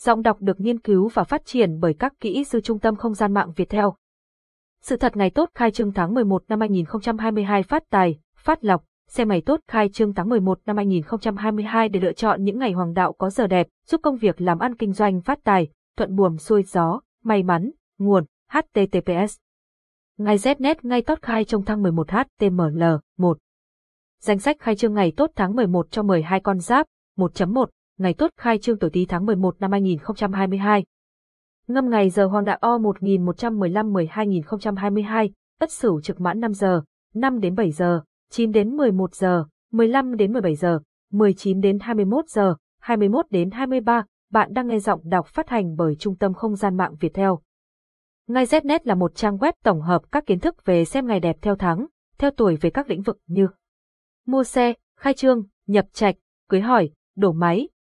giọng đọc được nghiên cứu và phát triển bởi các kỹ sư Trung tâm Không gian mạng Việt Theo. Sự thật ngày tốt khai trương tháng 11 năm 2022 phát tài, phát lọc, xe ngày tốt khai trương tháng 11 năm 2022 để lựa chọn những ngày hoàng đạo có giờ đẹp, giúp công việc làm ăn kinh doanh phát tài, thuận buồm xuôi gió, may mắn, nguồn, https. Ngày Znet ngay tốt khai trong tháng 11 HTML 1. Danh sách khai trương ngày tốt tháng 11 cho 12 con giáp 1.1 ngày tốt khai trương tuổi Tý tháng 11 năm 2022. Ngâm ngày giờ hoàng đạo O 1115-12-2022, Ất Sửu trực mãn 5 giờ, 5 đến 7 giờ, 9 đến 11 giờ, 15 đến 17 giờ, 19 đến 21 giờ, 21 đến 23, bạn đang nghe giọng đọc phát hành bởi Trung tâm Không gian mạng Việt Theo. Ngay Znet là một trang web tổng hợp các kiến thức về xem ngày đẹp theo tháng, theo tuổi về các lĩnh vực như mua xe, khai trương, nhập trạch, cưới hỏi, đổ máy,